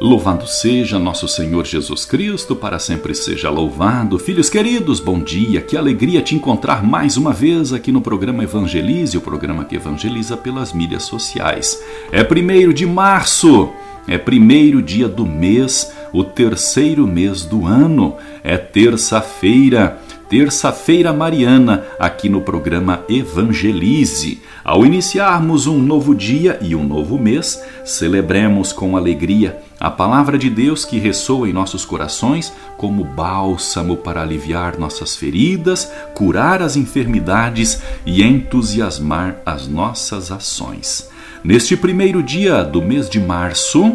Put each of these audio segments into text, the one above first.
Louvado seja nosso Senhor Jesus Cristo, para sempre seja louvado. Filhos queridos, bom dia, que alegria te encontrar mais uma vez aqui no programa Evangelize, o programa que evangeliza pelas mídias sociais. É primeiro de março, é primeiro dia do mês, o terceiro mês do ano, é terça-feira terça-feira mariana, aqui no programa Evangelize. Ao iniciarmos um novo dia e um novo mês, celebremos com alegria a palavra de Deus que ressoa em nossos corações como bálsamo para aliviar nossas feridas, curar as enfermidades e entusiasmar as nossas ações. Neste primeiro dia do mês de março,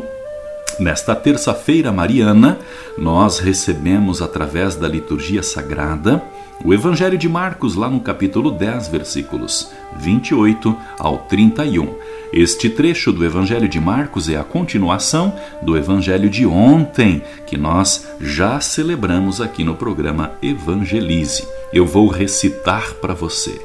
Nesta terça-feira mariana, nós recebemos através da liturgia sagrada o Evangelho de Marcos, lá no capítulo 10, versículos 28 ao 31. Este trecho do Evangelho de Marcos é a continuação do Evangelho de ontem, que nós já celebramos aqui no programa Evangelize. Eu vou recitar para você.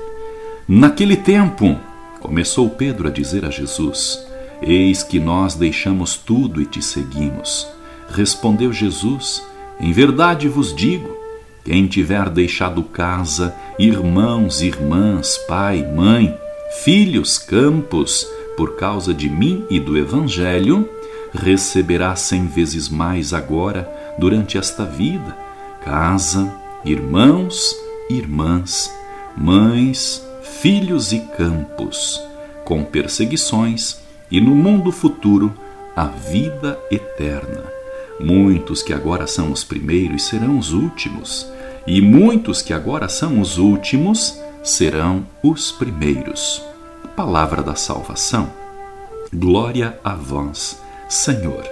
Naquele tempo, começou Pedro a dizer a Jesus: Eis que nós deixamos tudo e te seguimos. Respondeu Jesus: Em verdade vos digo: quem tiver deixado casa, irmãos, irmãs, pai, mãe, filhos, campos, por causa de mim e do Evangelho, receberá cem vezes mais agora, durante esta vida, casa, irmãos, irmãs, mães, filhos e campos, com perseguições e no mundo futuro a vida eterna. Muitos que agora são os primeiros serão os últimos, e muitos que agora são os últimos serão os primeiros. Palavra da salvação. Glória a vós, Senhor.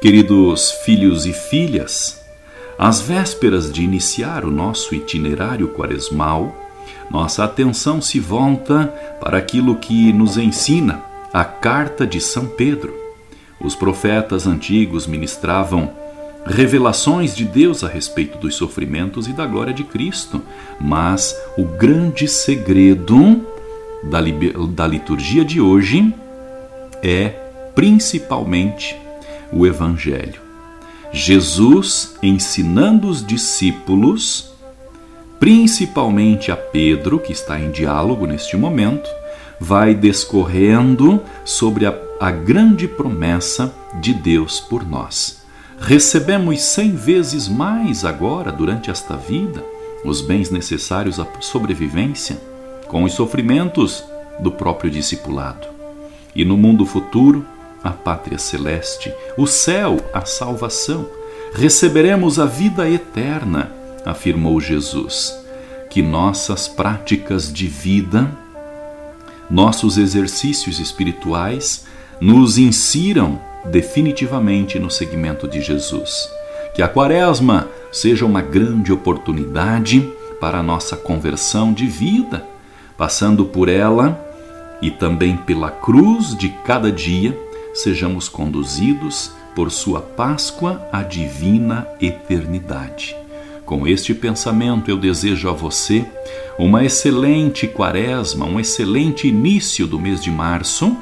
Queridos filhos e filhas, às vésperas de iniciar o nosso itinerário quaresmal, nossa atenção se volta para aquilo que nos ensina a carta de São Pedro. Os profetas antigos ministravam revelações de Deus a respeito dos sofrimentos e da glória de Cristo, mas o grande segredo da, da liturgia de hoje é principalmente o Evangelho. Jesus ensinando os discípulos, principalmente a Pedro, que está em diálogo neste momento, vai descorrendo sobre a, a grande promessa de Deus por nós. Recebemos cem vezes mais agora, durante esta vida, os bens necessários à sobrevivência, com os sofrimentos do próprio discipulado. E no mundo futuro, a pátria celeste, o céu, a salvação. Receberemos a vida eterna, afirmou Jesus. Que nossas práticas de vida nossos exercícios espirituais nos insiram definitivamente no seguimento de Jesus. Que a Quaresma seja uma grande oportunidade para a nossa conversão de vida, passando por ela e também pela cruz de cada dia, sejamos conduzidos por Sua Páscoa à divina eternidade. Com este pensamento, eu desejo a você uma excelente quaresma, um excelente início do mês de março,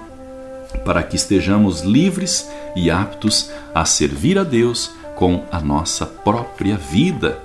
para que estejamos livres e aptos a servir a Deus com a nossa própria vida.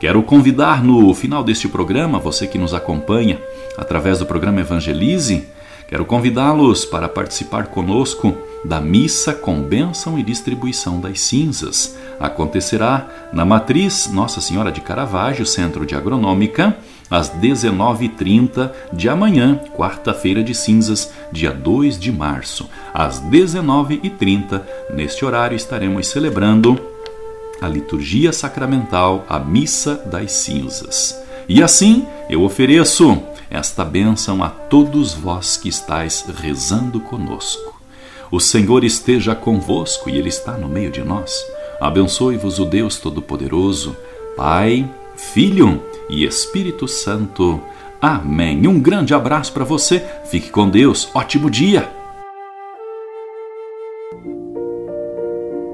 Quero convidar no final deste programa, você que nos acompanha através do programa Evangelize, quero convidá-los para participar conosco da missa com bênção e distribuição das cinzas. Acontecerá na Matriz Nossa Senhora de Caravaggio, Centro de Agronômica, às 19h30 de amanhã, quarta-feira de cinzas, dia 2 de março. Às 19h30, neste horário, estaremos celebrando a liturgia sacramental, a Missa das Cinzas. E assim eu ofereço esta bênção a todos vós que estáis rezando conosco. O Senhor esteja convosco e Ele está no meio de nós. Abençoe-vos o Deus Todo-Poderoso, Pai, Filho e Espírito Santo. Amém. Um grande abraço para você. Fique com Deus. Ótimo dia.